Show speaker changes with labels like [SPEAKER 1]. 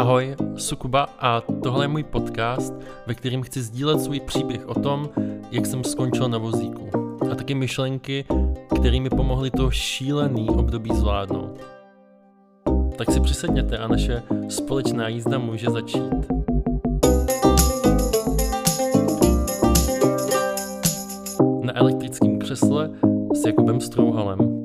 [SPEAKER 1] Ahoj, Sukuba a tohle je můj podcast, ve kterém chci sdílet svůj příběh o tom, jak jsem skončil na vozíku a taky myšlenky, které mi pomohly to šílený období zvládnout. Tak si přisedněte a naše společná jízda může začít. Na elektrickém křesle s Jakubem Strouhalem.